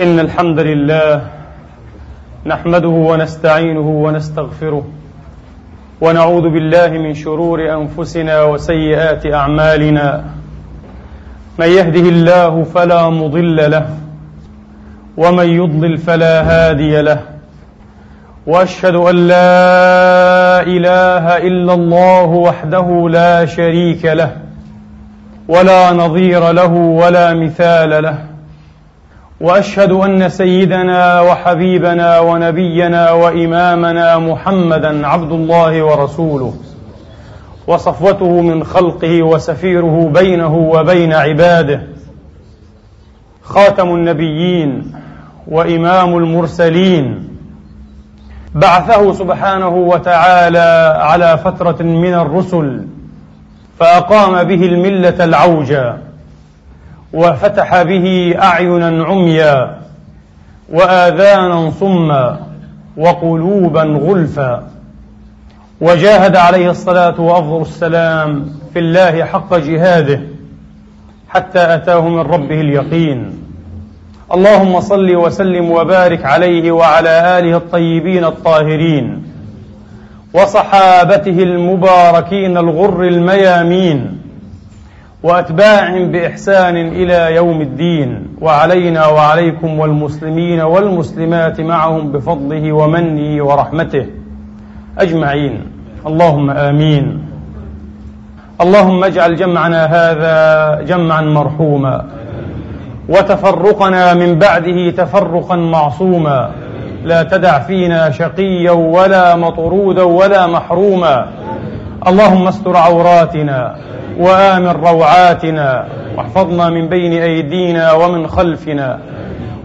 إن الحمد لله نحمده ونستعينه ونستغفره ونعوذ بالله من شرور أنفسنا وسيئات أعمالنا. من يهده الله فلا مضل له ومن يضلل فلا هادي له. وأشهد أن لا إله إلا الله وحده لا شريك له ولا نظير له ولا مثال له. وأشهد أن سيدنا وحبيبنا ونبينا وإمامنا محمدا عبد الله ورسوله وصفوته من خلقه وسفيره بينه وبين عباده خاتم النبيين وإمام المرسلين. بعثه سبحانه وتعالى على فترة من الرسل فأقام به الملة العوجا وفتح به أعينا عميا وآذانا صما وقلوبا غلفا وجاهد عليه الصلاة وأفضل السلام في الله حق جهاده حتى أتاه من ربه اليقين. اللهم صل وسلم وبارك عليه وعلى آله الطيبين الطاهرين وصحابته المباركين الغر الميامين واتباعهم بإحسان إلى يوم الدين وعلينا وعليكم والمسلمين والمسلمات معهم بفضله ومنه ورحمته. أجمعين. اللهم آمين. اللهم اجعل جمعنا هذا جمعا مرحوما. وتفرقنا من بعده تفرقا معصوما. لا تدع فينا شقيا ولا مطرودا ولا محروما. اللهم استر عوراتنا وآمن روعاتنا واحفظنا من بين أيدينا ومن خلفنا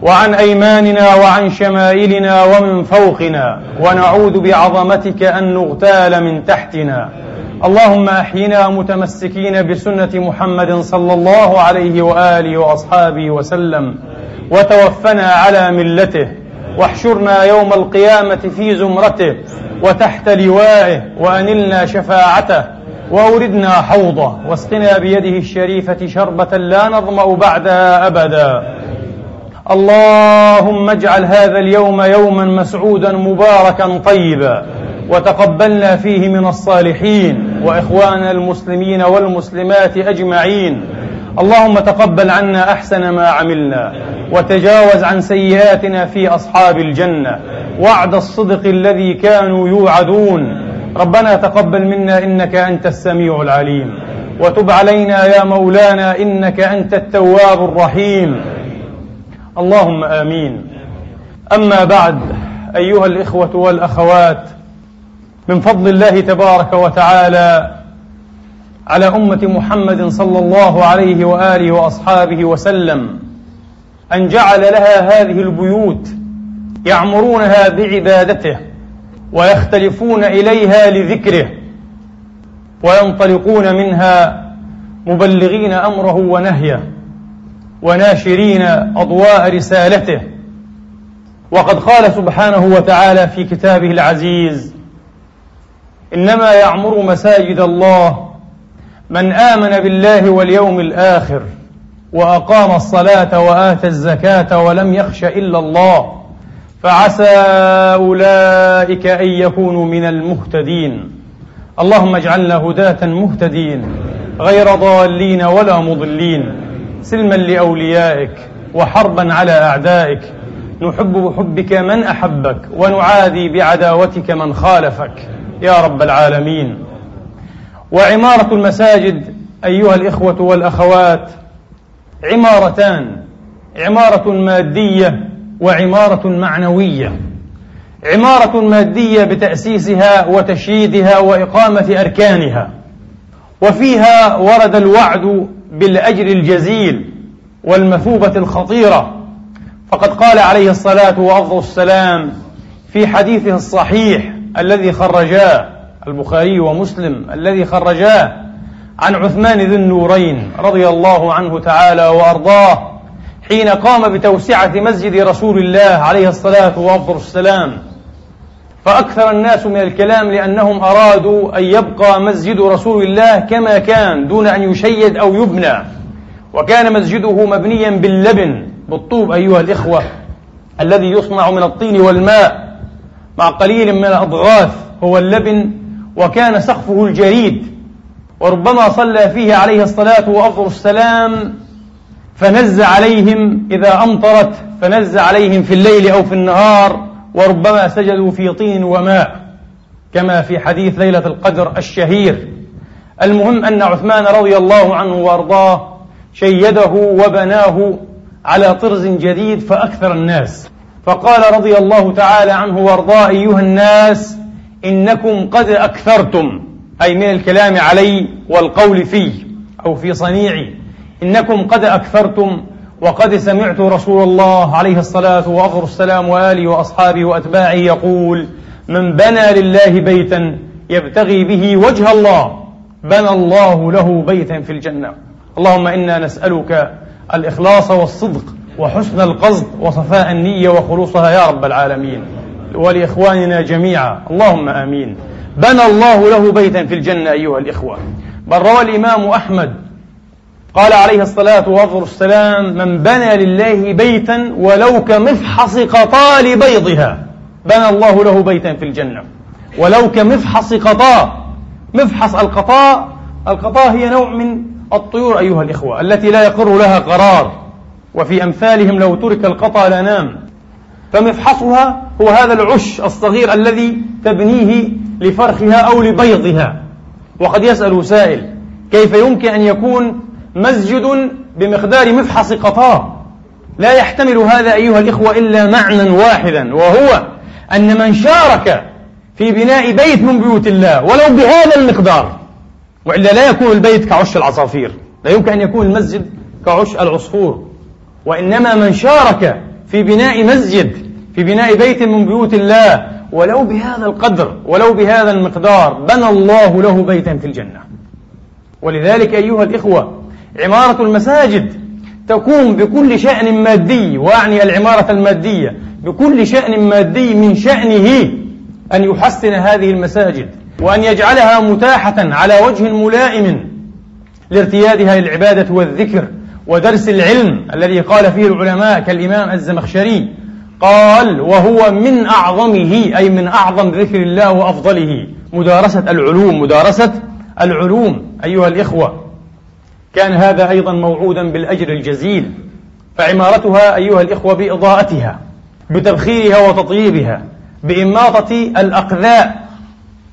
وعن أيماننا وعن شمائلنا ومن فوقنا ونعوذ بعظمتك أن نغتال من تحتنا اللهم أحينا متمسكين بسنة محمد صلى الله عليه وآله وأصحابه وسلم وتوفنا على ملته واحشرنا يوم القيامة في زمرته وتحت لوائه وأنلنا شفاعته وأوردنا حوضه واسقنا بيده الشريفة شربة لا نظمأ بعدها أبدا. اللهم اجعل هذا اليوم يوما مسعودا مباركا طيبا وتقبلنا فيه من الصالحين واخواننا المسلمين والمسلمات أجمعين. اللهم تقبل عنا أحسن ما عملنا وتجاوز عن سيئاتنا في أصحاب الجنة. وعد الصدق الذي كانوا يوعدون. ربنا تقبل منا إنك أنت السميع العليم. وتب علينا يا مولانا إنك أنت التواب الرحيم. اللهم آمين. أما بعد أيها الإخوة والأخوات من فضل الله تبارك وتعالى على أمة محمد صلى الله عليه وآله وأصحابه وسلم أن جعل لها هذه البيوت يعمرونها بعبادته ويختلفون إليها لذكره وينطلقون منها مبلغين أمره ونهيه وناشرين أضواء رسالته. وقد قال سبحانه وتعالى في كتابه العزيز إنما يعمر مساجد الله من آمن بالله واليوم الآخر وأقام الصلاة وآتى الزكاة ولم يخش إلا الله. فعسى أولئك أن يكونوا من المهتدين. اللهم اجعلنا هداة مهتدين غير ضالين ولا مضلين. سلما لأوليائك وحربا على أعدائك. نحب بحبك من أحبك ونعادي بعداوتك من خالفك. يا رب العالمين. وعمارة المساجد أيها الإخوة والأخوات عمارتان عمارة مادية وعمارة معنوية. عمارة مادية بتأسيسها وتشييدها وإقامة أركانها. وفيها ورد الوعد بالأجر الجزيل والمثوبة الخطيرة. فقد قال عليه الصلاة وافضل السلام في حديثه الصحيح الذي خرجاه البخاري ومسلم الذي خرجاه عن عثمان ذي النورين رضي الله عنه تعالى وأرضاه حين قام بتوسعة مسجد رسول الله عليه الصلاة وافضل السلام فأكثر الناس من الكلام لأنهم أرادوا أن يبقى مسجد رسول الله كما كان دون أن يشيد أو يبنى. وكان مسجده مبنيا باللبن بالطوب أيها الإخوة الذي يصنع من الطين والماء مع قليل من الأضغاث هو اللبن وكان سقفه الجريد. وربما صلى فيه عليه الصلاة وأفضل السلام فنز عليهم إذا أمطرت فنز عليهم في الليل أو في النهار وربما سجدوا في طين وماء كما في حديث ليلة القدر الشهير. المهم أن عثمان رضي الله عنه وأرضاه شيده وبناه على طرز جديد فأكثر الناس. فقال رضي الله تعالى عنه وأرضاه أيها الناس إنكم قد أكثرتم أي من الكلام علي والقول في أو في صنيعي. إنكم قد أكثرتم وقد سمعت رسول الله عليه الصلاة وأفضل السلام وآله وأصحابه وأتباعه يقول من بنى لله بيتا يبتغي به وجه الله بنى الله له بيتا في الجنة. اللهم إنا نسألك الإخلاص والصدق وحسن القصد وصفاء النية وخلوصها يا رب العالمين. ولإخواننا جميعا اللهم آمين. بنى الله له بيتا في الجنة أيها الإخوة. بل روى الإمام أحمد قال عليه الصلاة والسلام من بنى لله بيتا ولو كمفحص قطاة لبيضها بنى الله له بيتا في الجنة. ولو كمفحص قطاء مفحص القطاء القطاء هي نوع من الطيور أيها الإخوة التي لا يقر لها قرار وفي أمثالهم لو ترك القطا لنام فمفحصها هو هذا العش الصغير الذي تبنيه لفرخها أو لبيضها. وقد يسأل سائل كيف يمكن أن يكون مسجد بمقدار مفحص قطار لا يحتمل هذا أيها الإخوة إلا معنى واحدا وهو أن من شارك في بناء بيت من بيوت الله ولو بهذا المقدار وإلا لا يكون البيت كعش العصافير لا يمكن أن يكون المسجد كعش العصفور. وإنما من شارك في بناء مسجد في بناء بيت من بيوت الله ولو بهذا القدر ولو بهذا المقدار بنى الله له بيتا في الجنة. ولذلك أيها الإخوة عمارة المساجد تكون بكل شأن مادي وأعني العمارة المادية بكل شأن مادي من شأنه أن يحسن هذه المساجد وأن يجعلها متاحة على وجه ملائم لارتيادها للعبادة والذكر ودرس العلم الذي قال فيه العلماء كالإمام الزمخشري قال وهو من أعظمه أي من أعظم ذكر الله وأفضله. مدارسة العلوم مدارسة العلوم أيها الإخوة. كان هذا أيضا موعودا بالأجر الجزيل فعمارتها أيها الإخوة بإضاءتها بتبخيرها وتطييبها بإماطة الأقذاء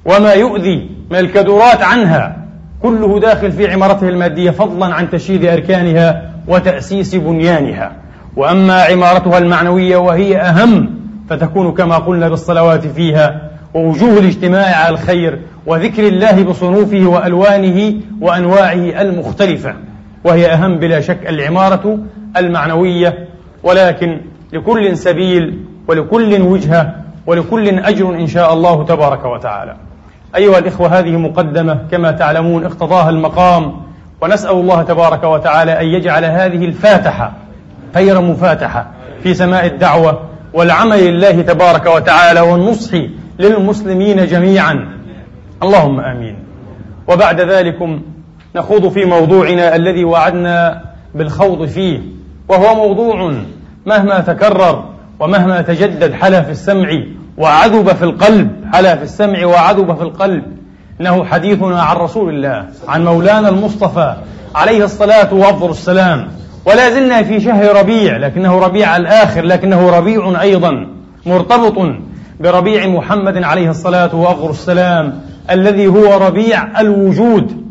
وما يؤذي من الكدرات عنها كله داخل في عمارتها المادية فضلا عن تشييد أركانها وتأسيس بنيانها. وأما عمارتها المعنوية وهي أهم فتكون كما قلنا بالصلوات فيها ووجوه الاجتماع على الخير وذكر الله بصنوفه وألوانه وأنواعه المختلفة وهي أهم بلا شك العمارة المعنوية ولكن لكل سبيل ولكل وجهة ولكل أجر إن شاء الله تبارك وتعالى. أيها الإخوة هذه مقدمة كما تعلمون اقتضاها المقام ونسأل الله تبارك وتعالى أن يجعل هذه الفاتحة خير مفاتحة في سماء الدعوة والعمل لله تبارك وتعالى والنصح للمسلمين جميعا. اللهم آمين. وبعد ذلكم نخوض في موضوعنا الذي وعدنا بالخوض فيه وهو موضوع مهما تكرر ومهما تجدد حلا في السمع وعذب في القلب حلا في السمع وعذب في القلب. إنه حديثنا عن رسول الله عن مولانا المصطفى عليه الصلاة وافضل السلام ولا زلنا في شهر ربيع لكنه ربيع الآخر لكنه ربيع أيضا مرتبط بربيع محمد عليه الصلاة وأفضل السلام الذي هو ربيع الوجود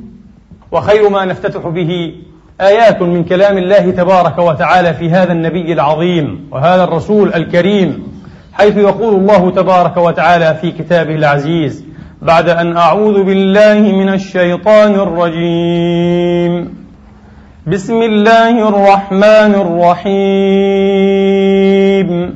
وخير ما نفتتح به آيات من كلام الله تبارك وتعالى في هذا النبي العظيم وهذا الرسول الكريم حيث يقول الله تبارك وتعالى في كتابه العزيز بعد أن أعوذ بالله من الشيطان الرجيم. بسم الله الرحمن الرحيم.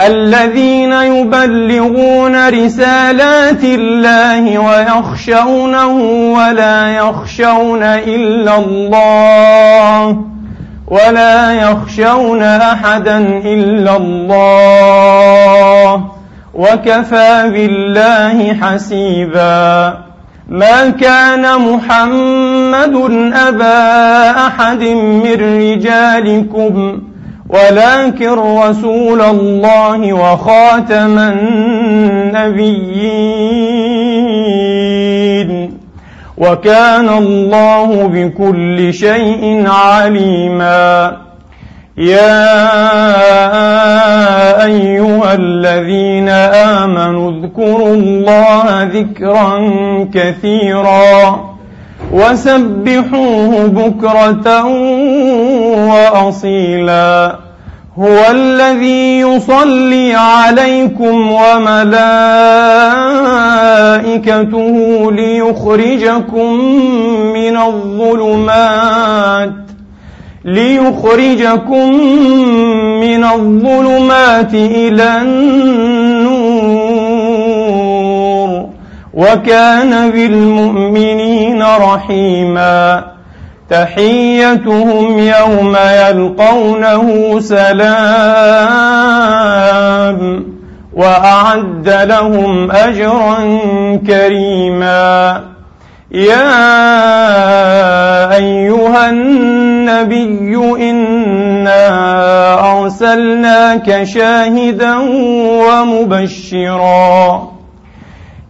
الذين يبلغون رسالات الله ويخشونه ولا يخشون إلا الله ولا يخشون أحدا إلا الله وكفى بالله حسيبا ما كان محمد أبا أحد من رجالكم ولكن رسول الله وخاتم النبيين. وكان الله بكل شيء عليما. يا أيها الذين آمنوا اذكروا الله ذكرا كثيرا. وسبحوه بكرة وأصيلا. هو الذي يصلي عليكم وملائكته ليخرجكم من الظلمات ليخرجكم من الظلمات إلى النور وكان بالمؤمنين رحيما. تحيتهم يوم يلقونه سلام وأعد لهم أجرا كريما. يا أيها النبي إنا أرسلناك شاهدا ومبشرا.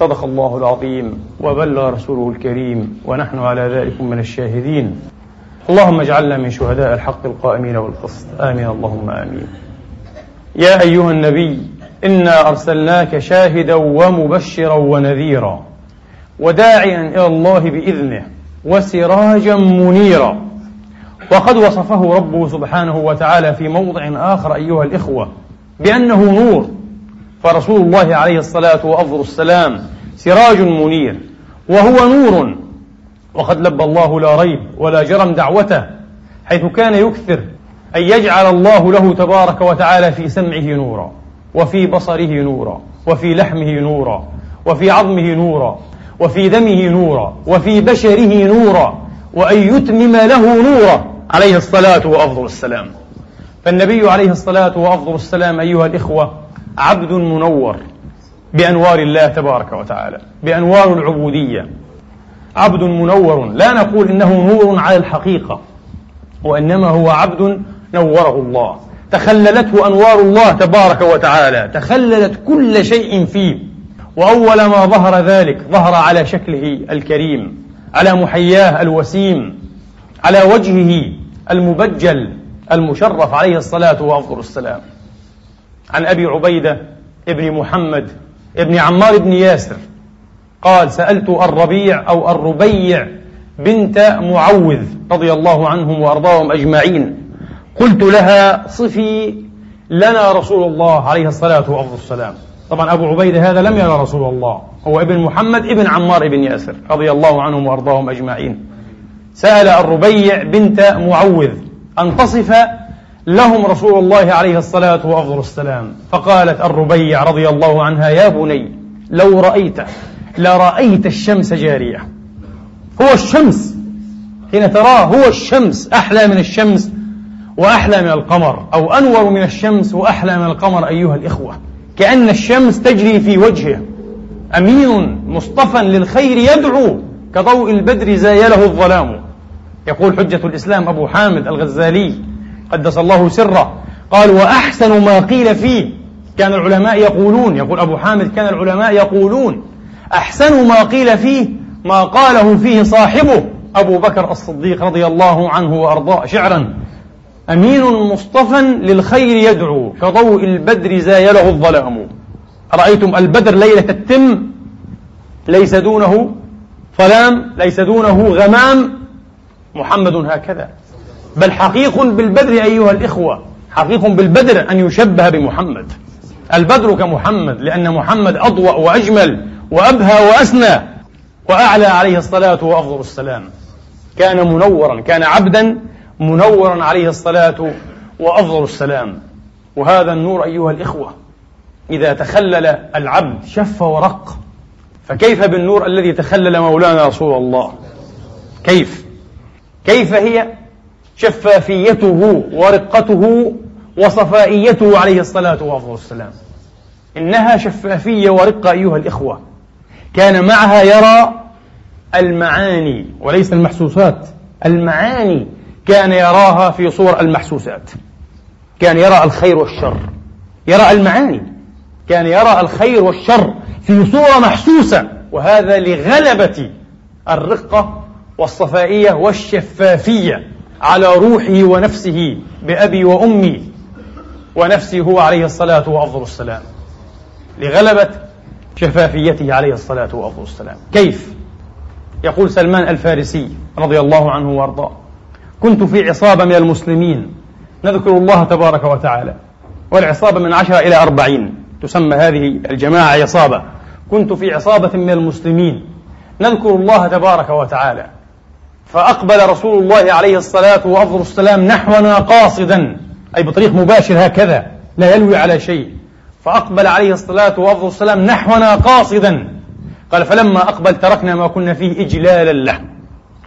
صدق الله العظيم وبلغ رسوله الكريم ونحن على ذلك من الشاهدين. اللهم اجعلنا من شهداء الحق القائمين بالقسط آمين. اللهم آمين. يا أيها النبي إنا أرسلناك شاهدا ومبشرا ونذيرا وداعيا إلى الله بإذنه وسراجا منيرا. وقد وصفه ربه سبحانه وتعالى في موضع آخر أيها الإخوة بأنه نور. فرسول الله عليه الصلاة وأفضل السلام سراج منير وهو نور. وقد لبى الله لا ريب ولا جرم دعوته حيث كان يكثر أن يجعل الله له تبارك وتعالى في سمعه نورا وفي بصره نورا وفي لحمه نورا وفي عظمه نورا وفي دمه نورا وفي بشره نورا وأن يتمم له نورا. عليه الصلاة وأفضل السلام. فالنبي عليه الصلاة وأفضل السلام أيها الإخوة عبد منور بأنوار الله تبارك وتعالى بأنوار العبودية. عبد منور لا نقول إنه نور على الحقيقة وإنما هو عبد نوره الله. تخللته أنوار الله تبارك وتعالى تخللت كل شيء فيه. وأول ما ظهر ذلك ظهر على شكله الكريم على محياه الوسيم على وجهه المبجل المشرف عليه الصلاة وأفضل السلام عن أبي عبيدة ابن محمد ابن عمار بن ياسر قال سألت الربيع أو الربيع بنت معوذ رضي الله عنهم وأرضاهم أجمعين. قلت لها صفي لنا رسول الله عليه الصلاة والسلام. طبعا أبو عبيدة هذا لم يرى رسول الله. هو ابن محمد ابن عمار بن ياسر رضي الله عنهم وأرضاهم أجمعين. سأل الربيع بنت معوذ أن تصف لهم رسول الله عليه الصلاة وأفضل السلام. فقالت الربيع رضي الله عنها يا بني لو رأيته لرأيت الشمس جارية. هو الشمس. حين تراه هو الشمس. أحلى من الشمس وأحلى من القمر. أو أنور من الشمس وأحلى من القمر أيها الإخوة. كأن الشمس تجري في وجهه. أمين مصطفى للخير يدعو كضوء البدر زايله الظلام. يقول حجة الإسلام أبو حامد الغزالي قدس الله سره. قال وأحسن ما قيل فيه. كان العلماء يقولون يقول أبو حامد كان العلماء يقولون أحسن ما قيل فيه ما قاله فيه صاحبه أبو بكر الصديق رضي الله عنه وأرضاه شعرا. أمين مصطفى للخير يدعو كضوء البدر زايله الظلام. رأيتم البدر ليلة التم؟ ليس دونه ظلام ليس دونه غمام. محمد هكذا. بل حقيق بالبدر أيها الإخوة. حقيق بالبدر أن يشبه بمحمد. البدر كمحمد لأن محمد أضوأ وأجمل وأبهى وأسنى وأعلى عليه الصلاة وأفضل السلام. كان منورا كان عبدا منورا عليه الصلاة وأفضل السلام. وهذا النور أيها الإخوة إذا تخلل العبد شف ورق فكيف بالنور الذي تخلل مولانا رسول الله؟ كيف؟ كيف هي؟ شفافيته ورقته وصفائيته عليه الصلاة وأفضل السلام إنها شفافية ورقة أيها الإخوة. كان معها يرى المعاني وليس المحسوسات. المعاني كان يراها في صور المحسوسات. كان يرى الخير والشر. يرى المعاني. كان يرى الخير والشر في صورة محسوسة. وهذا لغلبة الرقة والصفائية والشفافية. على روحه ونفسه بأبي وأمي. ونفسه هو عليه الصلاة وأفضل السلام. لغلبة شفافيته عليه الصلاة وأفضل السلام. كيف؟ يقول سلمان الفارسي رضي الله عنه وأرضاه. كنت في عصابة من المسلمين. نذكر الله تبارك وتعالى. والعصابة من عشرة إلى أربعين. تسمى هذه الجماعة عصابة. كنت في عصابة من المسلمين. نذكر الله تبارك وتعالى. فأقبل رسول الله عليه الصلاة وأفضل السلام نحونا قاصدا أي بطريق مباشر هكذا لا يلوي على شيء. فأقبل عليه الصلاة وأفضل السلام نحونا قاصدا. قال فلما أقبل تركنا ما كنا فيه إجلالا له.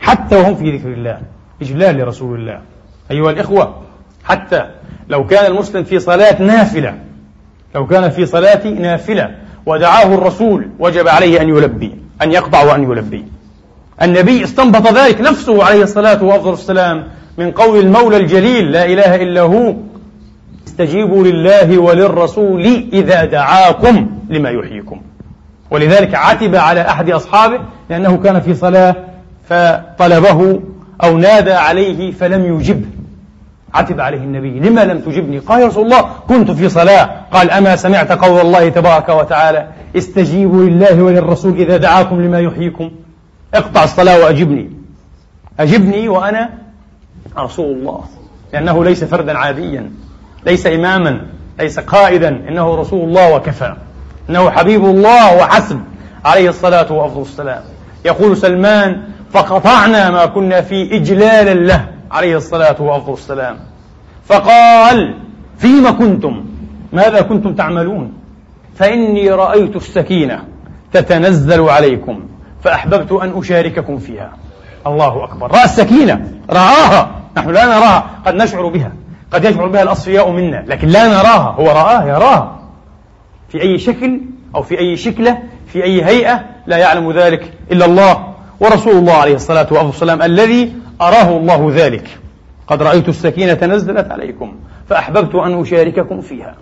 حتى وهم في ذكر الله. إجلال لرسول الله. أيها الإخوة حتى لو كان المسلم في صلاة نافلة لو كان في صلاة نافلة ودعاه الرسول وجب عليه أن يلبي أن يقطع وأن يلبي. النبي استنبط ذلك نفسه عليه الصلاة وأفضل السلام من قول المولى الجليل لا إله إلا هو استجيبوا لله وللرسول إذا دعاكم لما يحييكم. ولذلك عتب على أحد أصحابه لأنه كان في صلاة فطلبه أو نادى عليه فلم يجبه عتب عليه النبي لما لم تجبني؟ قال يا رسول الله كنت في صلاة. قال أما سمعت قول الله تبارك وتعالى استجيبوا لله وللرسول إذا دعاكم لما يحييكم؟ اقطع الصلاة وأجبني. أجبني وأنا رسول الله. لأنه ليس فردا عاديا ليس إماما ليس قائدا إنه رسول الله وكفى. إنه حبيب الله وحسب عليه الصلاة وأفضل السلام. يقول سلمان فقطعنا ما كنا فيه إجلالا له عليه الصلاة وأفضل السلام. فقال فيما كنتم؟ ماذا كنتم تعملون؟ فإني رأيت السكينة تتنزل عليكم. فأحببت أن أشارككم فيها. الله أكبر. رأى السكينة. رآها. نحن لا نراها. قد نشعر بها. قد يشعر بها الأصفياء منا. لكن لا نراها. هو رآها. يراها في أي شكل أو في أي شكلة في أي هيئة لا يعلم ذلك إلا الله ورسول الله عليه الصلاة والسلام الذي أراه الله ذلك. قد رأيت السكينة نزلت عليكم. فأحببت أن أشارككم فيها.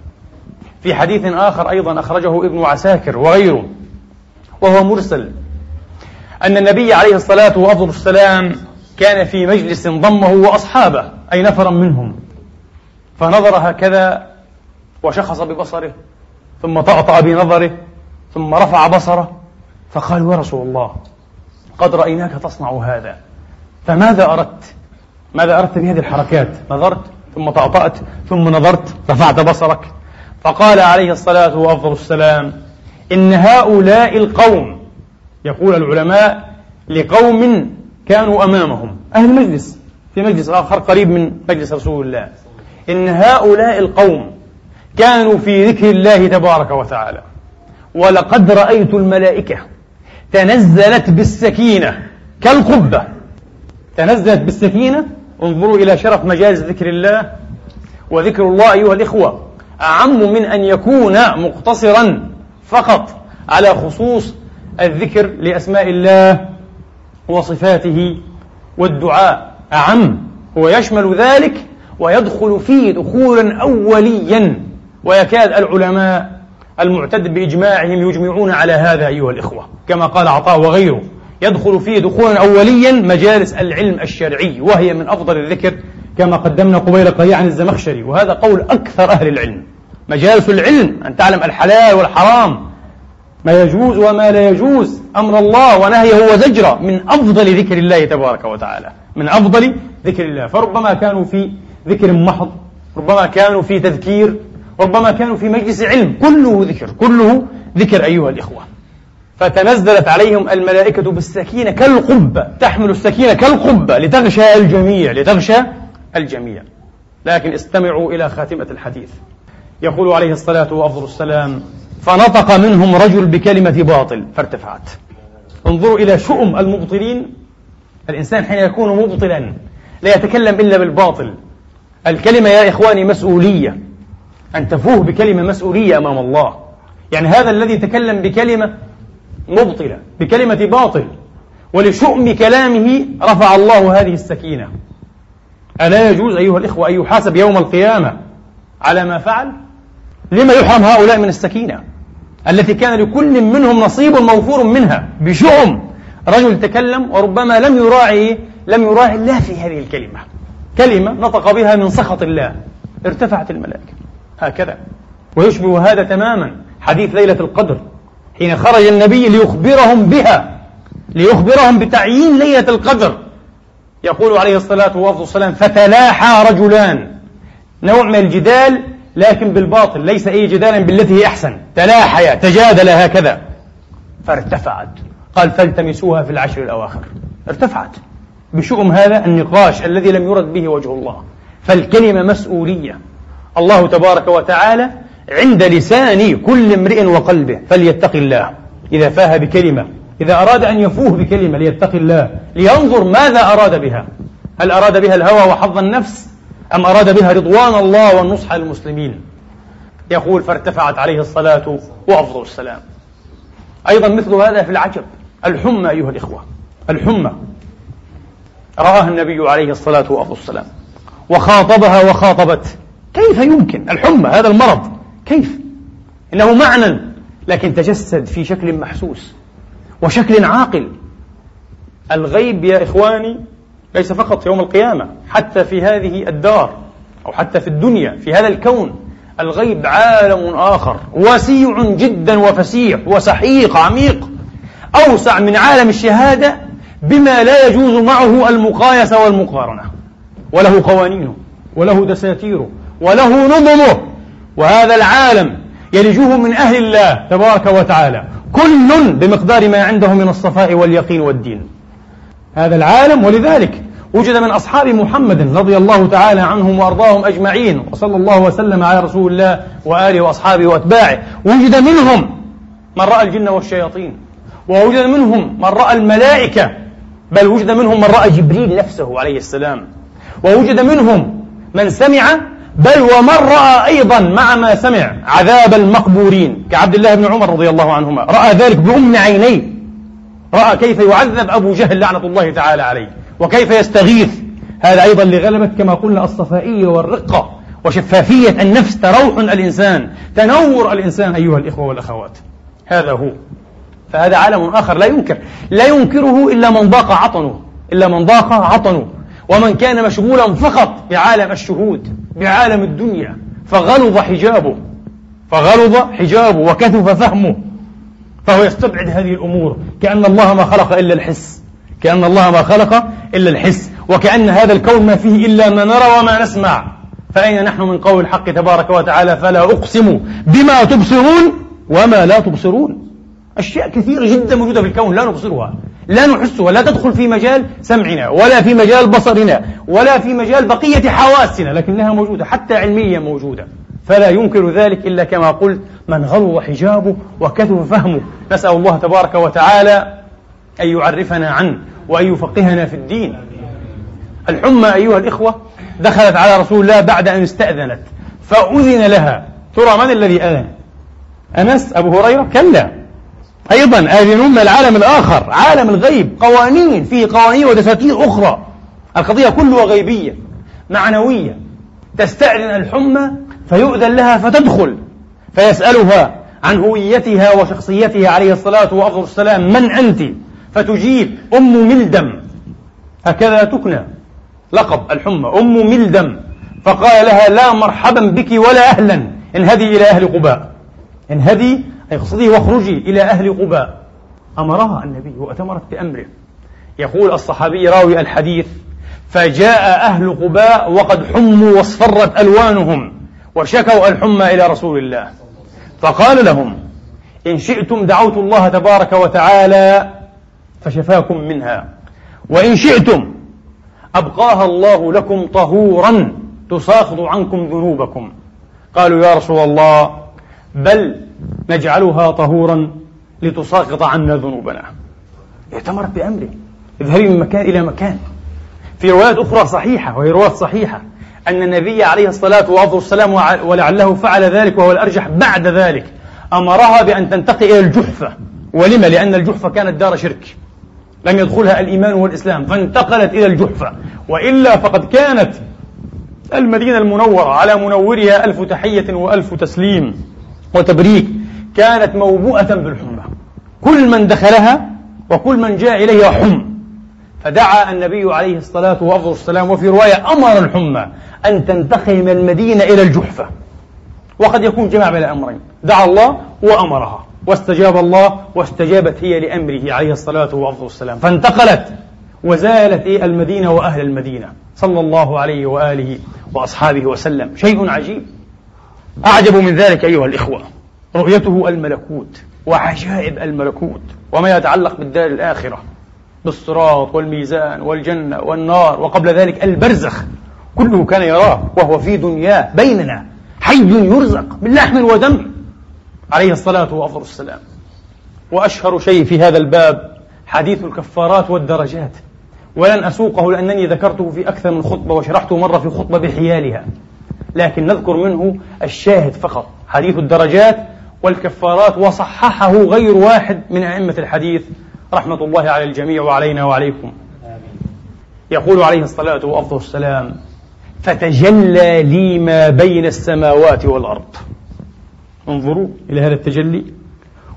في حديث آخر أيضا أخرجه ابن عساكر وغيره. وهو مرسل. أن النبي عليه الصلاة والسلام كان في مجلس ضمه وأصحابه أي نفرا منهم. فنظر هكذا وشخص ببصره ثم طأطأ بنظره ثم رفع بصره فقال يا رسول الله قد رأيناك تصنع هذا فماذا أردت؟ ماذا أردت بهذه الحركات؟ نظرت ثم طأطأت ثم نظرت رفعت بصرك. فقال عليه الصلاة وأفضل السلام إن هؤلاء القوم يقول العلماء لقوم كانوا أمامهم. أهل المجلس في مجلس آخر قريب من مجلس رسول الله. إن هؤلاء القوم كانوا في ذكر الله تبارك وتعالى. ولقد رأيت الملائكة تنزلت بالسكينة كالقبة. تنزلت بالسكينة. انظروا إلى شرف مجالس ذكر الله وذكر الله أيها الإخوة. أعم من أن يكون مقتصرا فقط على خصوص الذكر لأسماء الله وصفاته والدعاء. أعم هو يشمل ذلك ويدخل فيه دخولا أوليا ويكاد العلماء المعتد بإجماعهم يجمعون على هذا أيها الإخوة. كما قال عطاء وغيره يدخل فيه دخولا أوليا مجالس العلم الشرعي وهي من أفضل الذكر كما قدمنا قبيل قليل عن الزمخشري. وهذا قول أكثر أهل العلم. مجالس العلم أن تعلم الحلال والحرام ما يجوز وما لا يجوز أمر الله ونهيه وزجرة من أفضل ذكر الله تبارك وتعالى. من أفضل ذكر الله. فربما كانوا في ذكر محض ربما كانوا في تذكير ربما كانوا في مجلس علم. كله ذكر كله ذكر أيها الإخوة. فتنزلت عليهم الملائكة بالسكينة كالقبة تحمل السكينة كالقبة لتغشى الجميع لتغشى الجميع. لكن استمعوا إلى خاتمة الحديث. يقول عليه الصلاة وأفضل السلام فنطق منهم رجل بكلمة باطل فارتفعت. انظروا إلى شؤم المبطلين. الإنسان حين يكون مبطلا لا يتكلم إلا بالباطل. الكلمة يا إخواني مسؤولية. أن تفوه بكلمة مسؤولية أمام الله. يعني هذا الذي تكلم بكلمة مبطلة بكلمة باطل. ولشؤم كلامه رفع الله هذه السكينة. ألا يجوز أيها الإخوة أن يحاسب يوم القيامة على ما فعل؟ لما يحرم هؤلاء من السكينة التي كان لكل منهم نصيب موفور منها بشؤم رجل تكلم وربما لم يراعي لم يراعي الله في هذه الكلمة. كلمة نطق بها من سخط الله. ارتفعت الملائكة. هكذا. ويشبه هذا تماما حديث ليلة القدر حين خرج النبي ليخبرهم بها ليخبرهم بتعيين ليلة القدر. يقول عليه الصلاة والسلام فتلاحى رجلان. نوع من الجدال لكن بالباطل ليس أي جدال بالتي هي أحسن. تلاحيا تجادل هكذا. فارتفعت. قال فالتمسوها في العشر الأواخر. ارتفعت. بشؤم هذا النقاش الذي لم يرد به وجه الله. فالكلمة مسؤولية. الله تبارك وتعالى عند لسان كل امرئ وقلبه فليتق الله. إذا فاه بكلمة إذا أراد أن يفوه بكلمة ليتقي الله لينظر ماذا أراد بها. هل أراد بها الهوى وحظ النفس؟ أم أراد بها رضوان الله والنصح للمسلمين؟ يقول فارتفعت عليه الصلاة وأفضل السلام. أيضا مثل هذا في العجب. الحمى أيها الإخوة الحمى. رآها النبي عليه الصلاة والسلام وخاطبها وخاطبت. كيف يمكن؟ الحمى هذا المرض. كيف؟ إنه معنى لكن تجسد في شكل محسوس وشكل عاقل. الغيب يا إخواني ليس فقط يوم القيامة حتى في هذه الدار أو حتى في الدنيا في هذا الكون الغيب عالم آخر وسيع جدا وفسيح وسحيق عميق أوسع من عالم الشهادة بما لا يجوز معه المقايسة والمقارنة. وله قوانينه وله دساتيره وله نظمه وهذا العالم يلجه من أهل الله تبارك وتعالى. كل بمقدار ما عنده من الصفاء واليقين والدين. هذا العالم ولذلك وجد من أصحاب محمد رضي الله تعالى عنهم وأرضاهم أجمعين وصلى الله وسلم على رسول الله وآله وأصحابه وأتباعه. وجد منهم من رأى الجن والشياطين ووجد منهم من رأى الملائكة بل وجد منهم من رأى جبريل نفسه عليه السلام. ووجد منهم من سمع بل ومن رأى أيضا مع ما سمع عذاب المقبورين كعبد الله بن عمر رضي الله عنهما. رأى ذلك بأم عينيه. رأى كيف يعذب أبو جهل لعنة الله تعالى عليه وكيف يستغيث. هذا أيضا لغلبة كما قلنا الصفائية والرقة وشفافية النفس تروح الإنسان تنور الإنسان أيها الإخوة والأخوات. هذا هو. فهذا عالم آخر لا ينكر. لا ينكره إلا من ضاق عطنه إلا من ضاق عطنه. ومن كان مشغولا فقط بعالم الشهود بعالم الدنيا فغلظ حجابه فغلظ حجابه وكثف فهمه. فهو يستبعد هذه الأمور. كأن الله ما خلق إلا الحس. كأن الله ما خلق إلا الحس. وكأن هذا الكون ما فيه إلا ما نرى وما نسمع. فأين نحن من قول الحق تبارك وتعالى فلا أقسم بما تبصرون وما لا تبصرون؟ أشياء كثيرة جدا موجودة في الكون لا نبصرها لا نحسها لا تدخل في مجال سمعنا ولا في مجال بصرنا ولا في مجال بقية حواسنا لكنها موجودة حتى علميا موجودة. فلا ينكر ذلك إلا كما قلت من غلظ حجابه وكثف فهمه. نسأل الله تبارك وتعالى أن يعرفنا عنه وأن يفقهنا في الدين. الحمى أيها الإخوة دخلت على رسول الله بعد أن استأذنت فأذن لها. ترى من الذي أذن؟ أنس أبو هريرة؟ كلا. أيضا آذنون من العالم الآخر عالم الغيب قوانين فيه قوانين ودساتير أخرى. القضية كلها غيبية معنوية. تستأذن الحمى فيؤذن لها فتدخل فيسألها عن هويتها وشخصيتها عليه الصلاة والسلام من أنت؟ فتجيب أم ملدم. هكذا تكنى لقب الحمى أم ملدم. فقال لها لا مرحبا بك ولا أهلا انهدي إلى أهل قباء. انهدي أي اقصدي واخرجي إلى أهل قباء. أمرها النبي وأتمرت بأمره. يقول الصحابي راوي الحديث فجاء أهل قباء وقد حموا واصفرت ألوانهم. وشكوا الحمى إلى رسول الله. فقال لهم إن شئتم دعوت الله تبارك وتعالى فشفاكم منها. وإن شئتم أبقاها الله لكم طهورا تساقط عنكم ذنوبكم. قالوا يا رسول الله بل نجعلها طهورا لتساقط عنا ذنوبنا. ائتمرت بأمره. اذهبي من مكان إلى مكان. في روايات أخرى صحيحة وهي روايات صحيحة. أن النبي عليه الصلاة والسلام ولعله فعل ذلك وهو الأرجح بعد ذلك أمرها بأن تنتقل إلى الجحفة. ولم؟ لأن الجحفة كانت دار شرك. لم يدخلها الإيمان والإسلام فانتقلت إلى الجحفة. وإلا فقد كانت المدينة المنورة على منورها ألف تحية وألف تسليم وتبريك كانت موبوءة بالحمى كل من دخلها وكل من جاء إليها حم فدعا النبي عليه الصلاة والسلام وفي رواية أمر الحمى أن تنتقل من المدينة إلى الجحفة. وقد يكون جمع بين الأمرين. دعا الله وأمرها. واستجاب الله واستجابت هي لأمره عليه الصلاة والسلام. فانتقلت وزالت المدينة وأهل المدينة. صلى الله عليه وآله وأصحابه وسلم. شيء عجيب. أعجب من ذلك أيها الإخوة رؤيته الملكوت وعجائب الملكوت وما يتعلق بالدار الآخرة. بالصراط والميزان والجنة والنار وقبل ذلك البرزخ كله كان يراه وهو في دنياه بيننا. حي يرزق من لحم ودم عليه الصلاة والسلام وأشهر شيء في هذا الباب حديث الكفارات والدرجات. ولن أسوقه لأنني ذكرته في أكثر من خطبة وشرحته مرة في خطبة بحيالها. لكن نذكر منه الشاهد فقط. حديث الدرجات والكفارات وصححه غير واحد من أئمة الحديث رحمة الله على الجميع وعلينا وعليكم. يقول عليه الصلاة والسلام فتجلى لي ما بين السماوات والأرض. انظروا إلى هذا التجلي.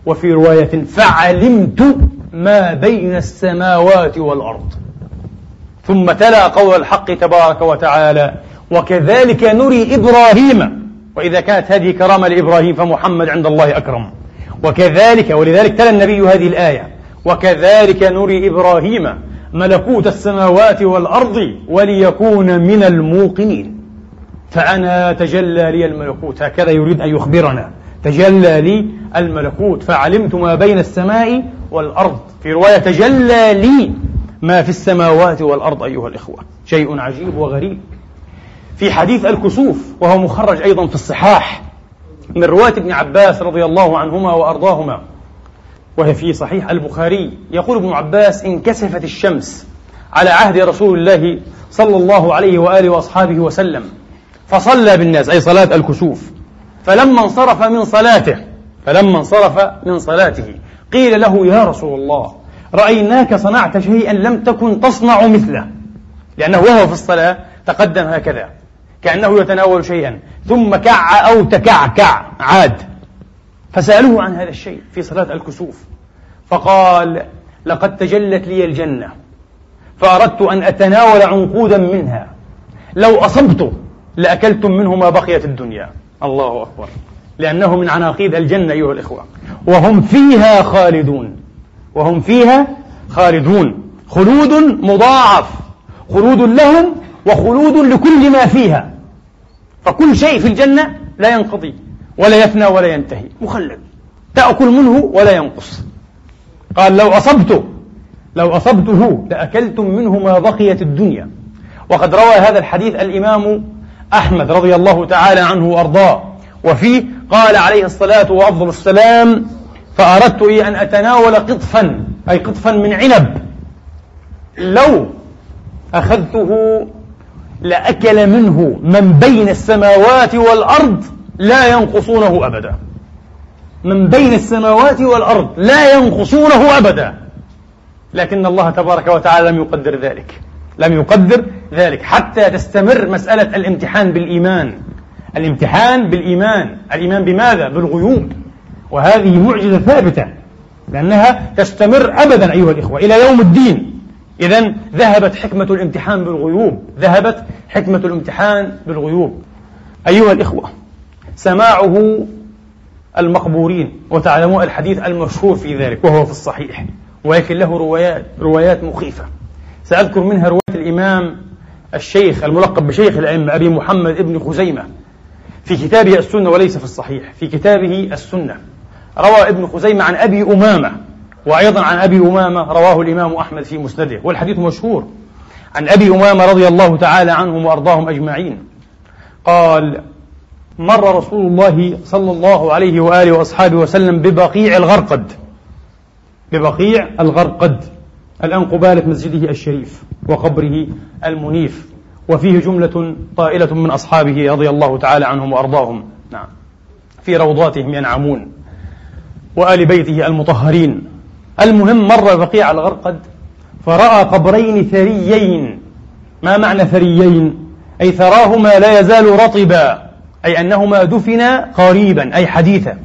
وفي رواية فعلمت ما بين السماوات والأرض. ثم تلا قول الحق تبارك وتعالى وكذلك نري إبراهيم. وإذا كانت هذه كرامة لإبراهيم فمحمد عند الله أكرم. وكذلك ولذلك تلا النبي هذه الآية. وكذلك نري إبراهيم ملكوت السماوات والأرض وليكون من الموقنين. فأنا تجلى لي الملكوت. هكذا يريد أن يخبرنا. تجلى لي الملكوت. فعلمت ما بين السماء والأرض. في رواية تجلى لي ما في السماوات والأرض أيها الإخوة. شيء عجيب وغريب. في حديث الكسوف وهو مخرج أيضا في الصحاح من رواية ابن عباس رضي الله عنهما وأرضاهما وهي في صحيح البخاري. يقول ابن عباس انكسفت الشمس على عهد رسول الله صلى الله عليه وآله وأصحابه وسلم فصلى بالناس أي صلاة الكسوف. فلما انصرف من صلاته فلما انصرف من صلاته قيل له يا رسول الله رأيناك صنعت شيئا لم تكن تصنع مثله. لأنه وهو في الصلاة تقدم هكذا كأنه يتناول شيئا ثم كع أو تكعكع عاد. فسألوه عن هذا الشيء في صلاة الكسوف. فقال لقد تجلت لي الجنة فأردت أن أتناول عنقودا منها. لو أصبت لأكلتم منه ما بقيت الدنيا. الله أكبر. لأنه من عناقيد الجنة أيها الإخوة. وهم فيها خالدون. وهم فيها خالدون. خلود مضاعف. خلود لهم وخلود لكل ما فيها. فكل شيء في الجنة لا ينقضي. ولا يفنى ولا ينتهي. مخلد. تأكل منه ولا ينقص. قال لو أصبت لو أصبته لأكلتم منه ما بقيت الدنيا. وقد روى هذا الحديث الإمام أحمد رضي الله تعالى عنه وأرضاه. وفيه قال عليه الصلاة وأفضل السلام فأردت إيه أن أتناول قطفا أي قطفا من عنب. لو أخذته لأكل منه من بين السماوات والأرض لا ينقصونه أبدا. من بين السماوات والأرض لا ينقصونه أبدا. لكن الله تبارك وتعالى لم يقدر ذلك. لم يقدر ذلك. حتى تستمر مسألة الامتحان بالإيمان. الامتحان بالإيمان. الإيمان بماذا؟ بالغيوب. وهذه معجزة ثابتة. لأنها تستمر أبدا أيها الإخوة إلى يوم الدين. إذا ذهبت حكمة الامتحان بالغيوب. ذهبت حكمة الامتحان بالغيوب. أيها الإخوة سماعه المقبورين. وتعلمون الحديث المشهور في ذلك وهو في الصحيح. ولكن له روايات روايات مخيفة. سأذكر منها رواية الإمام الشيخ الملقب بشيخ الأئمة أبي محمد ابن خزيمة في كتابه السنة وليس في الصحيح في كتابه السنة. روى ابن خزيمة عن أبي أمامة وأيضا عن أبي أمامة رواه الإمام أحمد في مسنده. والحديث مشهور عن أبي أمامة رضي الله تعالى عنهم وأرضاهم أجمعين. قال مر رسول الله صلى الله عليه وآله وأصحابه وسلم ببقيع الغرقد. ببقيع الغرقد. الآن قبالة مسجده الشريف وقبره المنيف. وفيه جملة طائلة من أصحابه رضي الله تعالى عنهم وأرضاهم. نعم. في روضاتهم ينعمون. وآل بيته المطهرين. المهم مر بقيع الغرقد فرأى قبرين ثريين. ما معنى ثريين؟ أي ثراهما لا يزال رطبا. أي أنهما دفنا قريبا أي حديثا.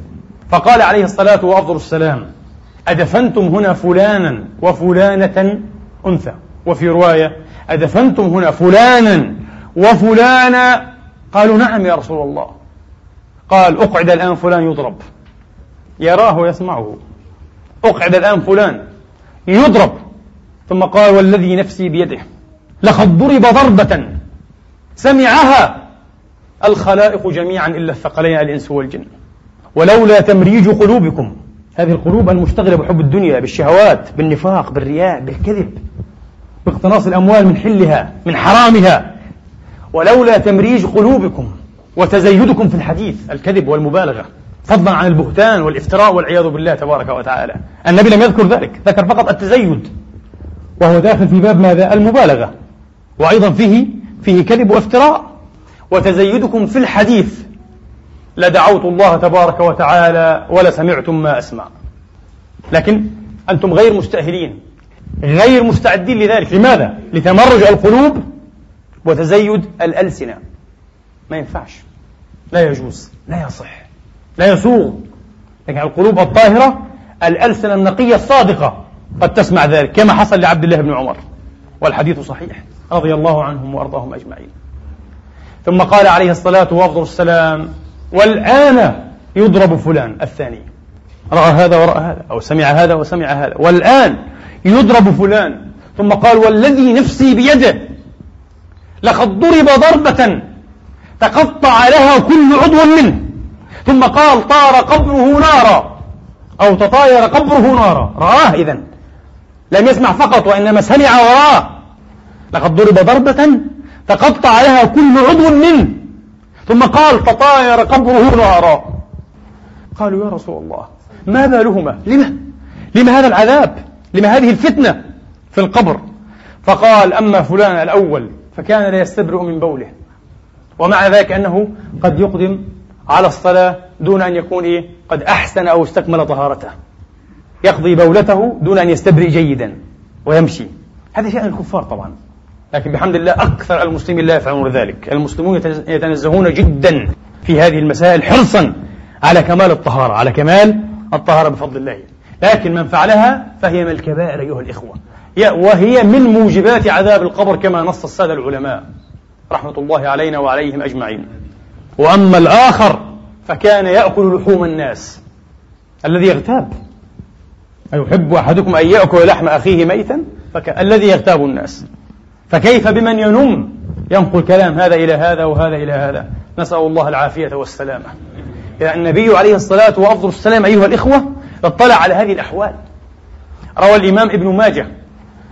فقال عليه الصلاة وأفضل السلام أدفنتم هنا فلانا وفلانة أنثى؟ وفي رواية أدفنتم هنا فلانا وفلانا؟ قالوا نعم يا رسول الله. قال أقعد الآن فلان يضرب. يراه ويسمعه. أقعد الآن فلان يضرب. ثم قال والذي نفسي بيده لقد ضرب ضربة سمعها. الخلائق جميعا إلا الثقلين الإنس والجن. ولولا تمريج قلوبكم هذه القلوب المشتغلة بحب الدنيا بالشهوات بالنفاق بالرياء بالكذب باقتناص الأموال من حلها من حرامها. ولولا تمريج قلوبكم وتزيدكم في الحديث الكذب والمبالغة فضلا عن البهتان والافتراء والعياذ بالله تبارك وتعالى. النبي لم يذكر ذلك ذكر فقط التزيد وهو داخل في باب ماذا؟ المبالغة. وأيضا فيه فيه كذب وافتراء وتزيدكم في الحديث. لدعوت الله تبارك وتعالى ولسمعتم ما أسمع. لكن أنتم غير مستأهلين. غير مستعدين لذلك. لماذا؟ لتمرج القلوب وتزيد الألسنة. ما ينفعش. لا يجوز. لا يصح. لا يسوغ. لكن القلوب الطاهرة الألسنة النقية الصادقة قد تسمع ذلك. كما حصل لعبد الله بن عمر. والحديث صحيح. رضي الله عنهم وأرضاهم أجمعين. ثم قال عليه الصلاة والسلام والآن يضرب فلان الثاني. رأى هذا ورأى هذا أو سمع هذا وسمع هذا. والآن يضرب فلان. ثم قال والذي نفسي بيده لقد ضرب ضربة تقطع لها كل عضو منه. ثم قال طار قبره نارا أو تطاير قبره نارا. رآه إذا لم يسمع فقط وإنما سمع وراه. لقد ضرب ضربة تقطع لها كل عضو منه ثم قال تطاير قبره نارا. قالوا يا رسول الله ما بالهما؟ لما؟ لما هذا العذاب؟ لما هذه الفتنة في القبر؟ فقال أما فلان الأول فكان لا يستبرئ من بوله. ومع ذلك أنه قد يقدم على الصلاة دون أن يكون إيه؟ قد أحسن أو استكمل طهارته. يقضي بولته دون أن يستبرئ جيدا ويمشي. هذا شأن الكفار طبعا. لكن بحمد الله أكثر المسلمين لا يفعلون ذلك. المسلمون يتنزهون جدا في هذه المسائل حرصا على كمال الطهارة على كمال الطهارة بفضل الله. لكن من فعلها فهي من الكبائر أيها الإخوة. وهي من موجبات عذاب القبر كما نص السادة العلماء رحمة الله علينا وعليهم أجمعين. وأما الآخر فكان يأكل لحوم الناس. الذي يغتاب. أيحب أحدكم أن يأكل لحم أخيه ميتا؟ الذي يغتاب الناس. فكيف بمن ينم؟ ينقل كلام هذا إلى هذا وهذا إلى هذا. نسأل الله العافية والسلامة. يعني النبي عليه الصلاة وأفضل السلام أيها الإخوة اطلع على هذه الأحوال. روى الإمام ابن ماجه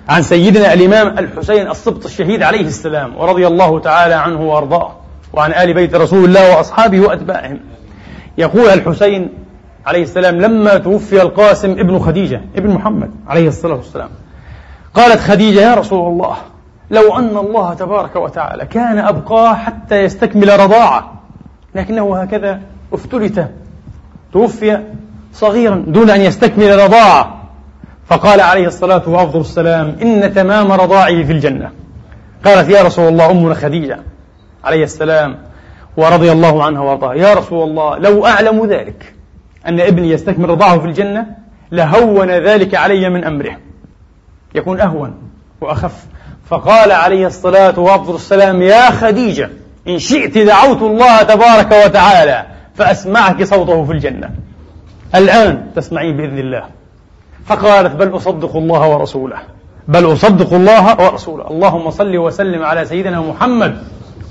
عن سيدنا الإمام الحسين السبط الشهيد عليه السلام ورضي الله تعالى عنه وأرضاه وعن آل بيت رسول الله وأصحابه وأتباعهم. يقول الحسين عليه السلام لما توفي القاسم ابن خديجة ابن محمد عليه الصلاة والسلام قالت خديجة يا رسول الله لو أن الله تبارك وتعالى كان أبقاه حتى يستكمل رضاعة. لكنه هكذا افتلت توفي صغيرا دون أن يستكمل رضاعة. فقال عليه الصلاة وأفضل السلام إن تمام رضاعه في الجنة. قالت يا رسول الله أمنا خديجة عليه السلام ورضي الله عنها وأرضاها. يا رسول الله لو أعلم ذلك أن ابني يستكمل رضاعه في الجنة لهون ذلك علي من أمره. يكون أهون وأخف. فقال عليه الصلاة والسلام يا خديجة إن شئت دعوت الله تبارك وتعالى فأسمعك صوته في الجنة. الآن تسمعين بإذن الله. فقالت بل أصدق الله ورسوله. بل أصدق الله ورسوله. اللهم صل وسلم على سيدنا محمد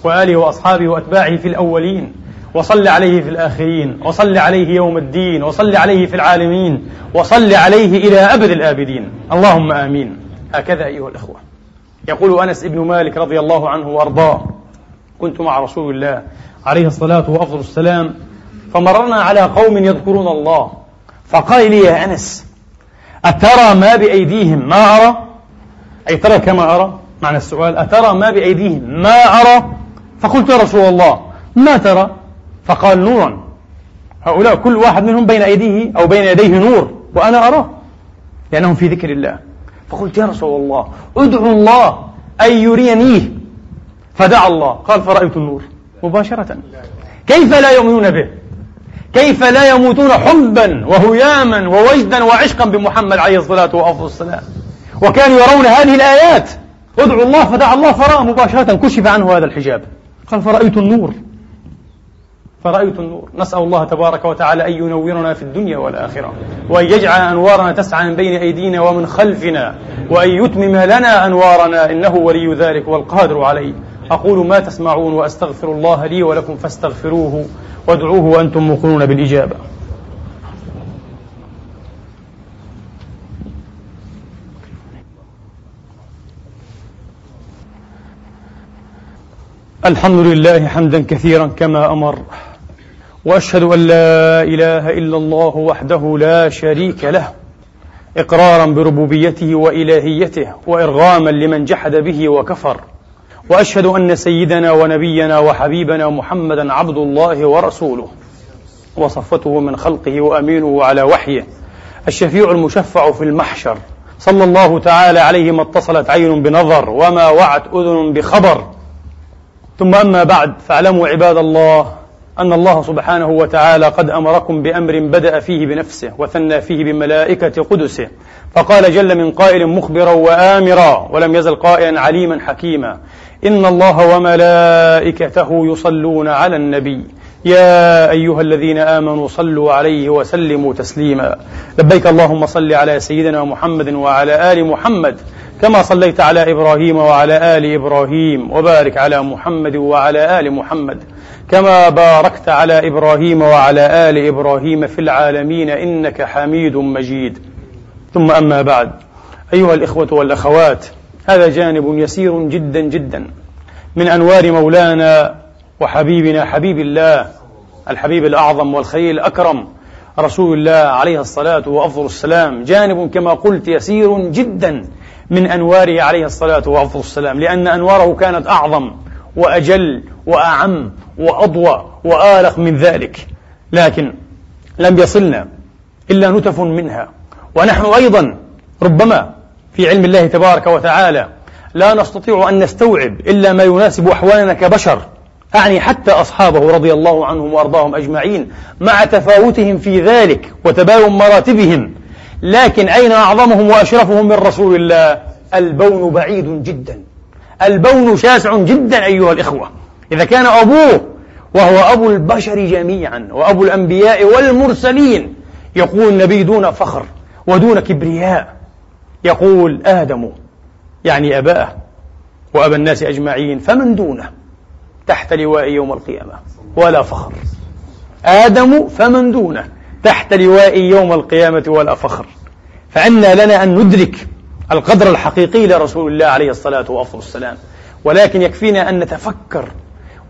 وآله وأصحابه وأتباعه في الأولين وصل عليه في الآخرين وصل عليه يوم الدين وصل عليه في العالمين وصل عليه إلى أبد الآبدين. اللهم آمين. هكذا أيها الإخوة. يقول أنس بن مالك رضي الله عنه وأرضاه كنت مع رسول الله عليه الصلاة وأفضل السلام فمررنا على قوم يذكرون الله فقال لي يا أنس أترى ما بأيديهم ما أرى؟ أي ترى كما أرى؟ معنى السؤال أترى ما بأيديهم ما أرى؟ فقلت يا رسول الله ما ترى؟ فقال نورا هؤلاء كل واحد منهم بين أيديه أو بين يديه نور وأنا أراه لأنهم في ذكر الله. فقلت يا رسول الله ادعو الله أن يرينيه فدعا الله. قال فرأيت النور مباشرة. كيف لا يؤمنون به؟ كيف لا يموتون حبا وهياما ووجدا وعشقا بمحمد عليه الصلاة والسلام؟ وكانوا يرون هذه الآيات. ادعوا الله فدعا الله فرأى مباشرة كشف عنه هذا الحجاب. قال فرأيت النور فرأيت النور. نسأل الله تبارك وتعالى أن ينورنا في الدنيا والآخرة وأن يجعل أنوارنا تسعى من بين أيدينا ومن خلفنا وأن يتمم لنا أنوارنا. إنه ولي ذلك والقادر عليه. أقول ما تسمعون وأستغفر الله لي ولكم فاستغفروه وادعوه وأنتم موقنون بالإجابة. الحمد لله حمدا كثيرا كما أمر. وأشهد أن لا إله إلا الله وحده لا شريك له إقرارا بربوبيته وإلهيته وإرغاما لمن جحد به وكفر. وأشهد أن سيدنا ونبينا وحبيبنا محمدا عبد الله ورسوله. وصفته من خلقه وأمينه على وحيه. الشفيع المشفع في المحشر. صلى الله تعالى عليه ما اتصلت عين بنظر وما وعت أذن بخبر. ثم أما بعد فاعلموا عباد الله أن الله سبحانه وتعالى قد أمركم بأمر بدأ فيه بنفسه وثنى فيه بملائكة قدسه. فقال جل من قائل مخبرا وآمرا ولم يزل قائلا عليما حكيما. إن الله وملائكته يصلون على النبي. يا أيها الذين آمنوا صلوا عليه وسلموا تسليما. لبيك اللهم صل على سيدنا محمد وعلى آل محمد كما صليت على إبراهيم وعلى آل إبراهيم وبارك على محمد وعلى آل محمد. كما باركت على إبراهيم وعلى آل إبراهيم في العالمين إنك حميد مجيد. ثم أما بعد أيها الإخوة والأخوات هذا جانب يسير جدا جدا من أنوار مولانا وحبيبنا حبيب الله الحبيب الأعظم والخليل الأكرم رسول الله عليه الصلاة وأفضل السلام. جانب كما قلت يسير جدا من أنواره عليه الصلاة والسلام لأن أنواره كانت أعظم وأجل وأعم وأضوى وآلق من ذلك. لكن لم يصلنا إلا نتف منها. ونحن أيضا ربما في علم الله تبارك وتعالى لا نستطيع أن نستوعب إلا ما يناسب أحوالنا كبشر. أعني حتى أصحابه رضي الله عنهم وأرضاهم أجمعين مع تفاوتهم في ذلك وتباين مراتبهم. لكن أين أعظمهم وأشرفهم من رسول الله؟ البون بعيد جدا. البون شاسع جدا أيها الإخوة. إذا كان أبوه وهو أبو البشر جميعا وأبو الأنبياء والمرسلين يقول النبي دون فخر ودون كبرياء. يقول آدم يعني أباه وأبا الناس أجمعين فمن دونه تحت لواء يوم القيامة ولا فخر. آدم فمن دونه تحت لواء يوم القيامة ولا فخر. فعنا لنا أن ندرك القدر الحقيقي لرسول الله عليه الصلاة والسلام. ولكن يكفينا أن نتفكر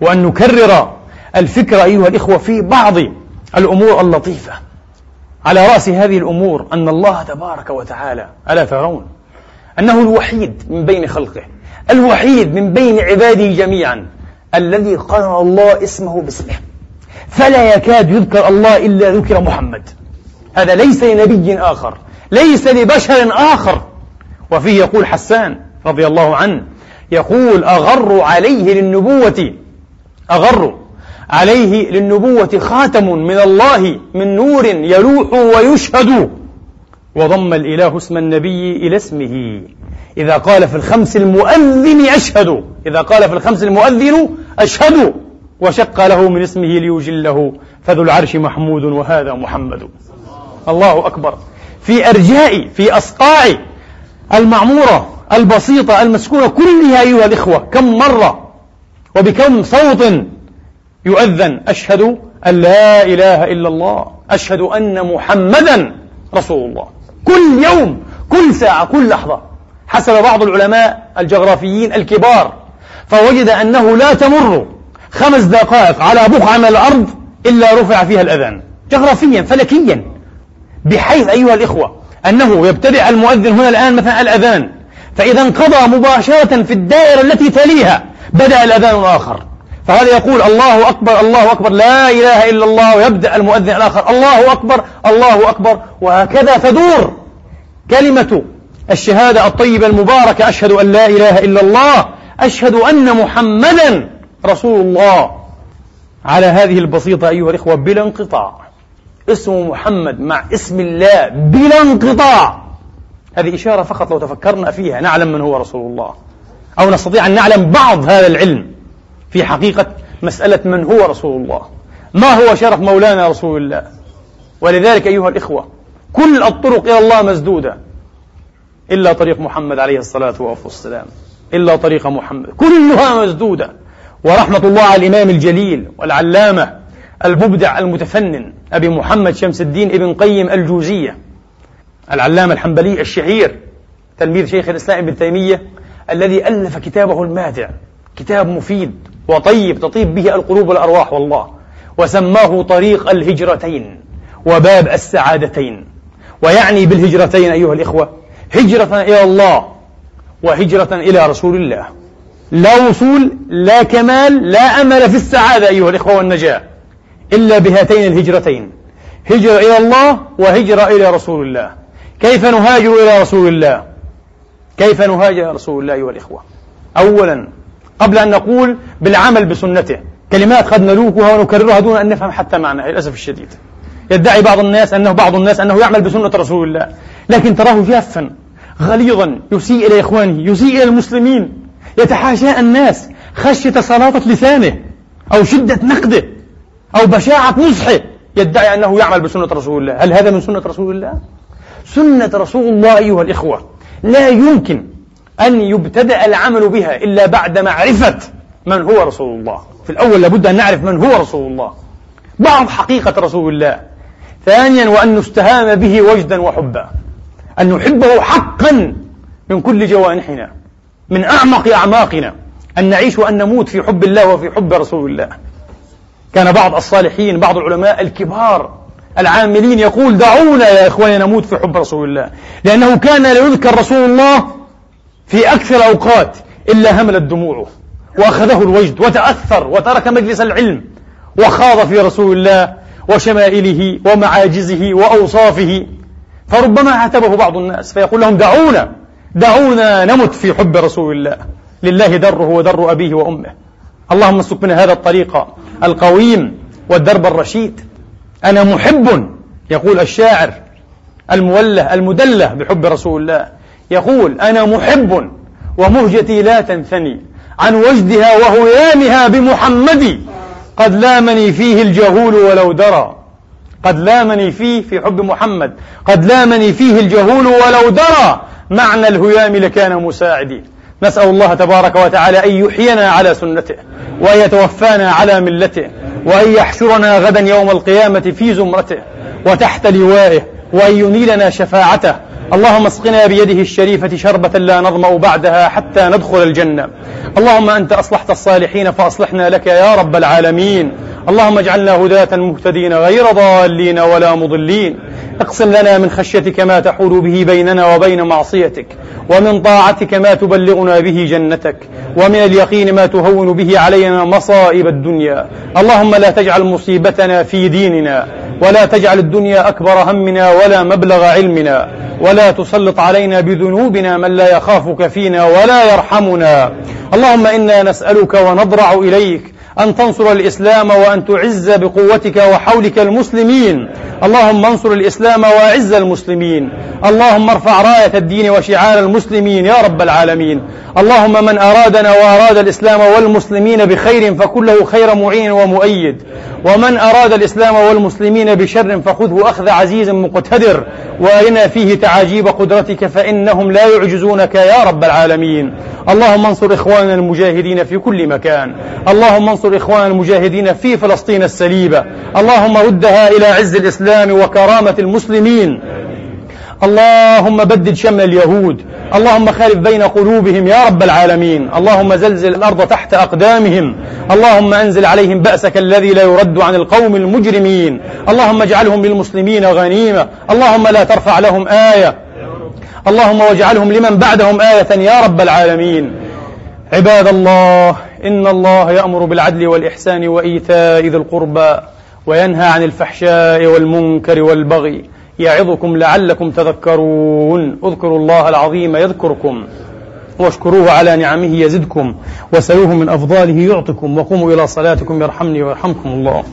وأن نكرر الفكرة أيها الإخوة في بعض الأمور اللطيفة. على رأس هذه الأمور أن الله تبارك وتعالى ألا ترون؟ أنه الوحيد من بين خلقه الوحيد من بين عباده جميعا الذي قرن الله اسمه باسمه. فلا يكاد يذكر الله إلا ذكر محمد. هذا ليس لنبي آخر ليس لبشر آخر. وفيه يقول حسان رضي الله عنه يقول أغر عليه للنبوة أغر عليه للنبوة خاتم من الله من نور يلوح ويشهد وضم الإله اسم النبي إلى اسمه. إذا قال في الخمس المؤذن أشهد إذا قال في الخمس المؤذن أشهد وشق له من اسمه ليجله. فذو العرش محمود وهذا محمد. الله أكبر. في أرجاء في أصقاع المعمورة البسيطة المسكونة كلها أيها الإخوة كم مرة وبكم صوت يؤذن أشهد أن لا إله إلا الله أشهد أن محمدا رسول الله. كل يوم كل ساعة كل لحظة. حسب بعض العلماء الجغرافيين الكبار فوجد أنه لا تمر خمس دقائق على بقعة من الأرض إلا رفع فيها الأذان. جغرافيا فلكيا. بحيث أيها الإخوة أنه يبتدئ المؤذن هنا الآن مثلا الأذان فإذا انقضى مباشرة في الدائرة التي تليها بدأ الأذان الآخر. فهذا يقول الله أكبر الله أكبر لا إله إلا الله ويبدأ المؤذن الآخر الله أكبر الله أكبر وهكذا تدور كلمة الشهادة الطيبة المباركة أشهد أن لا إله إلا الله أشهد أن محمدا رسول الله. على هذه البسيطة أيها الإخوة بلا انقطاع. اسم محمد مع اسم الله بلا انقطاع. هذه إشارة فقط لو تفكرنا فيها نعلم من هو رسول الله. أو نستطيع أن نعلم بعض هذا العلم في حقيقة مسألة من هو رسول الله. ما هو شرف مولانا رسول الله؟ ولذلك أيها الإخوة كل الطرق إلى الله مسدودة. إلا طريق محمد عليه الصلاة والسلام. إلا طريق محمد. كلها مسدودة. ورحمة الله على الإمام الجليل والعلامة المبدع المتفنن أبي محمد شمس الدين ابن قيم الجوزية العلامة الحنبلي الشهير تلميذ شيخ الإسلام ابن تيمية الذي ألف كتابه الماتع كتاب مفيد وطيب تطيب به القلوب والأرواح والله. وسماه طريق الهجرتين وباب السعادتين. ويعني بالهجرتين أيها الإخوة هجرة إلى الله وهجرة إلى رسول الله. لا وصول لا كمال لا أمل في السعادة أيها الإخوة والنجاة. إلا بهاتين الهجرتين. هجرة إلى الله وهجرة إلى رسول الله. كيف نهاجر إلى رسول الله؟ كيف نهاجر إلى رسول الله أيها الإخوة أولا قبل أن نقول بالعمل بسنته. كلمات قد نلوكها ونكررها دون أن نفهم حتى معناها للأسف الشديد. يدعي بعض الناس أنه بعض الناس أنه يعمل بسنة رسول الله. لكن تراه جافا غليظا يسيء إلى إخوانه يسيء إلى المسلمين. يتحاشى الناس خشية سلاطة لسانه أو شدة نقده. أو بشاعة نصحه يدعي أنه يعمل بسنة رسول الله. هل هذا من سنة رسول الله؟ سنة رسول الله أيها الإخوة لا يمكن أن يبتدأ العمل بها إلا بعد معرفة من هو رسول الله. في الأول لابد أن نعرف من هو رسول الله. بعض حقيقة رسول الله. ثانيا وأن نستهام به وجدا وحبا. أن نحبه حقا من كل جوانحنا. من أعمق أعماقنا. أن نعيش وأن نموت في حب الله وفي حب رسول الله. كان بعض الصالحين بعض العلماء الكبار العاملين يقول دعونا يا إخواني نموت في حب رسول الله. لأنه كان لا يذكر رسول الله في أكثر الأوقات إلا هملت دموعه وأخذه الوجد وتأثر وترك مجلس العلم وخاض في رسول الله وشمائله ومعاجزه وأوصافه. فربما عاتبه بعض الناس فيقول لهم دعونا دعونا نمت في حب رسول الله. لله دره ودر أبيه وأمه. اللهم اسلك بنا هذا الطريق القويم والدرب الرشيد. أنا محب يقول الشاعر الموله المدلة بحب رسول الله. يقول أنا محب ومهجتي لا تنثني عن وجدها وهيامها بمحمد. قد لامني فيه الجهول ولو درى. قد لامني فيه في حب محمد. قد لامني فيه الجهول ولو درى. معنى الهيام لكان مساعدي. نسأل الله تبارك وتعالى أن يحيينا على سنته وأن يتوفانا على ملته وأن يحشرنا غدا يوم القيامة في زمرته وتحت لوائه وأن ينيلنا شفاعته اللهم اسقنا بيده الشريفة شربة لا نظمأ بعدها حتى ندخل الجنة. اللهم أنت أصلحت الصالحين فأصلحنا لك يا رب العالمين. اللهم اجعلنا هداة مهتدين غير ضالين ولا مضلين. اقسم لنا من خشيتك ما تحول به بيننا وبين معصيتك ومن طاعتك ما تبلغنا به جنتك ومن اليقين ما تهون به علينا مصائب الدنيا. اللهم لا تجعل مصيبتنا في ديننا ولا تجعل الدنيا أكبر همنا ولا مبلغ علمنا. ولا تسلط علينا بذنوبنا من لا يخافك فينا ولا يرحمنا. اللهم إنا نسألك ونضرع إليك أن تنصر الإسلام وأن تعز بقوتك وحولك المسلمين. اللهم انصر الإسلام وأعز المسلمين. اللهم ارفع راية الدين وشعار المسلمين يا رب العالمين. اللهم من أرادنا وأراد الإسلام والمسلمين بخير فكله خير معين ومؤيد. ومن أراد الإسلام والمسلمين بشر فخذه أخذ عزيز مقتدر وارنا فيه تعاجيب قدرتك فإنهم لا يعجزونك يا رب العالمين. اللهم انصر إخواننا المجاهدين في كل مكان. اللهم انصر إخواننا المجاهدين في فلسطين السليبة. اللهم ردها إلى عز الإسلام وكرامة المسلمين. اللهم بدد شمل اليهود. اللهم خالف بين قلوبهم يا رب العالمين. اللهم زلزل الأرض تحت أقدامهم. اللهم أنزل عليهم بأسك الذي لا يرد عن القوم المجرمين. اللهم اجعلهم للمسلمين غنيمة. اللهم لا ترفع لهم آية. اللهم واجعلهم لمن بعدهم آية يا رب العالمين. عباد الله إن الله يأمر بالعدل والإحسان وإيتاء ذي القربى وينهى عن الفحشاء والمنكر والبغي. يعظكم لعلكم تذكرون. اذكروا الله العظيم يذكركم واشكروه على نعمه يزدكم وسلوه من أفضاله يعطكم وقوموا إلى صلاتكم يرحمني ويرحمكم الله.